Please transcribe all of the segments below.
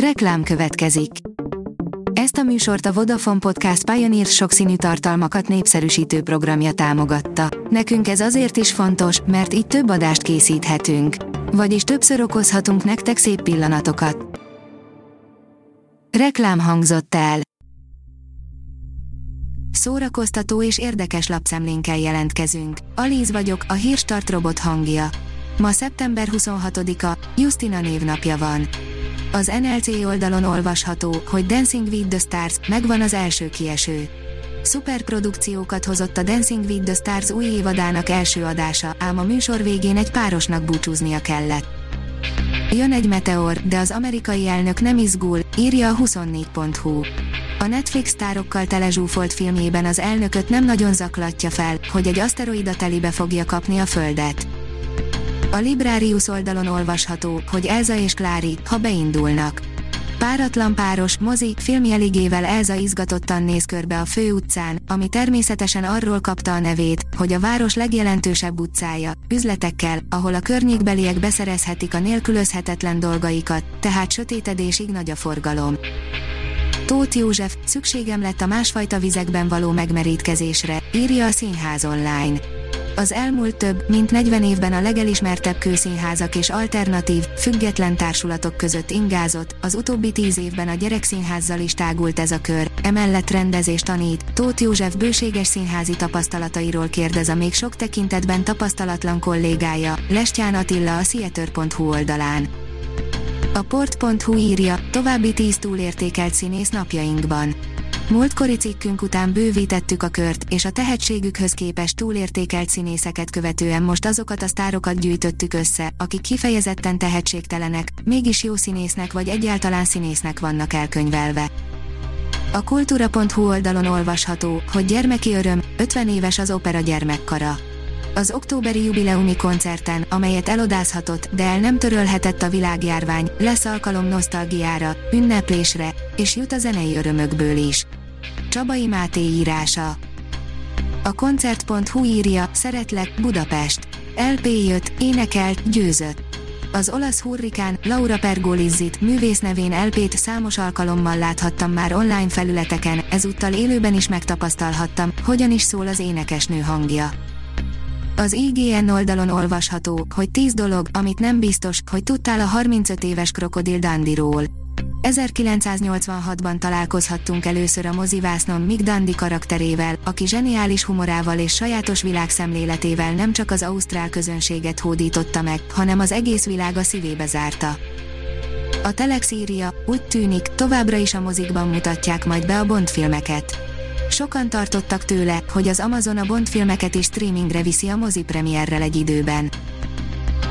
Reklám következik. Ezt a műsort a Vodafone Podcast Pioneer sokszínű tartalmakat népszerűsítő programja támogatta. Nekünk ez azért is fontos, mert így több adást készíthetünk. Vagyis többször okozhatunk nektek szép pillanatokat. Reklám hangzott el. Szórakoztató és érdekes lapszemlénkkel jelentkezünk. Alíz vagyok, a hírstart robot hangja. Ma szeptember 26-a, Justina névnapja van. Az NLC oldalon olvasható, hogy Dancing with the Stars megvan az első kieső. Szuperprodukciókat hozott a Dancing with the Stars új évadának első adása, ám a műsor végén egy párosnak búcsúznia kellett. Jön egy meteor, de az amerikai elnök nem izgul, írja a 24.hu. A Netflix sztárokkal telezsúfolt filmjében az elnököt nem nagyon zaklatja fel, hogy egy aszteroida telibe fogja kapni a Földet. A Librarius oldalon olvasható, hogy Elza és Klári, ha beindulnak. Páratlan páros, mozi, filmjeligével Elza izgatottan néz körbe a főutcán, ami természetesen arról kapta a nevét, hogy a város legjelentősebb utcája, üzletekkel, ahol a környékbeliek beszerezhetik a nélkülözhetetlen dolgaikat, tehát sötétedésig nagy a forgalom. Tóth József, szükségem lett a másfajta vizekben való megmerítkezésre, írja a Színház online. Az elmúlt több, mint 40 évben a legelismertebb kőszínházak és alternatív, független társulatok között ingázott, az utóbbi tíz évben a gyerekszínházzal is tágult ez a kör, emellett rendezés tanít, Tóth József bőséges színházi tapasztalatairól kérdez a még sok tekintetben tapasztalatlan kollégája, Lestján Attila a Theater.hu oldalán. A port.hu írja, további 10 túlértékelt színész napjainkban. Múltkori cikkünk után bővítettük a kört, és a tehetségükhöz képest túlértékelt színészeket követően most azokat a sztárokat gyűjtöttük össze, akik kifejezetten tehetségtelenek, mégis jó színésznek vagy egyáltalán színésznek vannak elkönyvelve. A kultúra.hu oldalon olvasható, hogy gyermeki öröm, 50 éves az opera gyermekkara. Az októberi jubileumi koncerten, amelyet elodázhatott, de el nem törölhetett a világjárvány, lesz alkalom nosztalgiára, ünneplésre, és jut a zenei örömökből is. Csabai Máté írása. A koncert.hu írja, szeretlek, Budapest. LP jött, énekelt, győzött. Az olasz hurrikán, Laura Pergolizzit, művész nevén LP-t számos alkalommal láthattam már online felületeken, ezúttal élőben is megtapasztalhattam, hogyan is szól az énekesnő hangja. Az IGN oldalon olvasható, hogy 10 dolog, amit nem biztos, hogy tudtál a 35 éves krokodil Dandiról. 1986-ban találkozhattunk először a mozivásznon Mick Dandi karakterével, aki zseniális humorával és sajátos világszemléletével nem csak az ausztrál közönséget hódította meg, hanem az egész világ a szívébe zárta. A Telex írja, úgy tűnik, továbbra is a mozikban mutatják majd be a Bond filmeket. Sokan tartottak tőle, hogy az Amazon a Bond filmeket is streamingre viszi a mozi premierrel egy időben.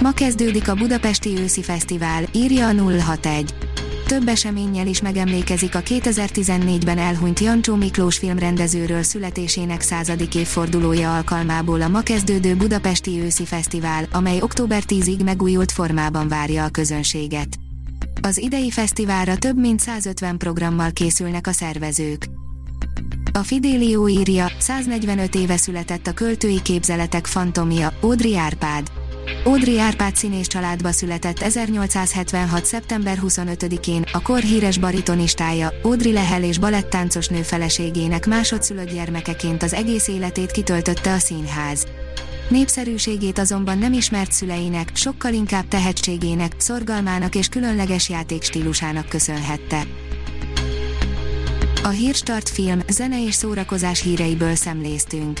Ma kezdődik a Budapesti Őszi Fesztivál, írja a 061. Több eseménnyel is megemlékezik a 2014-ben elhunyt Jancsó Miklós filmrendezőről születésének századik évfordulója alkalmából a ma kezdődő Budapesti Őszi Fesztivál, amely október 10-ig megújult formában várja a közönséget. Az idei fesztiválra több mint 150 programmal készülnek a szervezők. A Fidelio írja, 145 éve született a költői képzeletek fantomia, Ódri Árpád. Ódri Árpád színés családba született 1876. szeptember 25-én, a kor híres baritonistája, Ódri Lehel és balettáncos nő feleségének másodszülött gyermekeként az egész életét kitöltötte a színház. Népszerűségét azonban nem ismert szüleinek, sokkal inkább tehetségének, szorgalmának és különleges játékstílusának köszönhette. A Hírstart film, zene és szórakozás híreiből szemléztünk.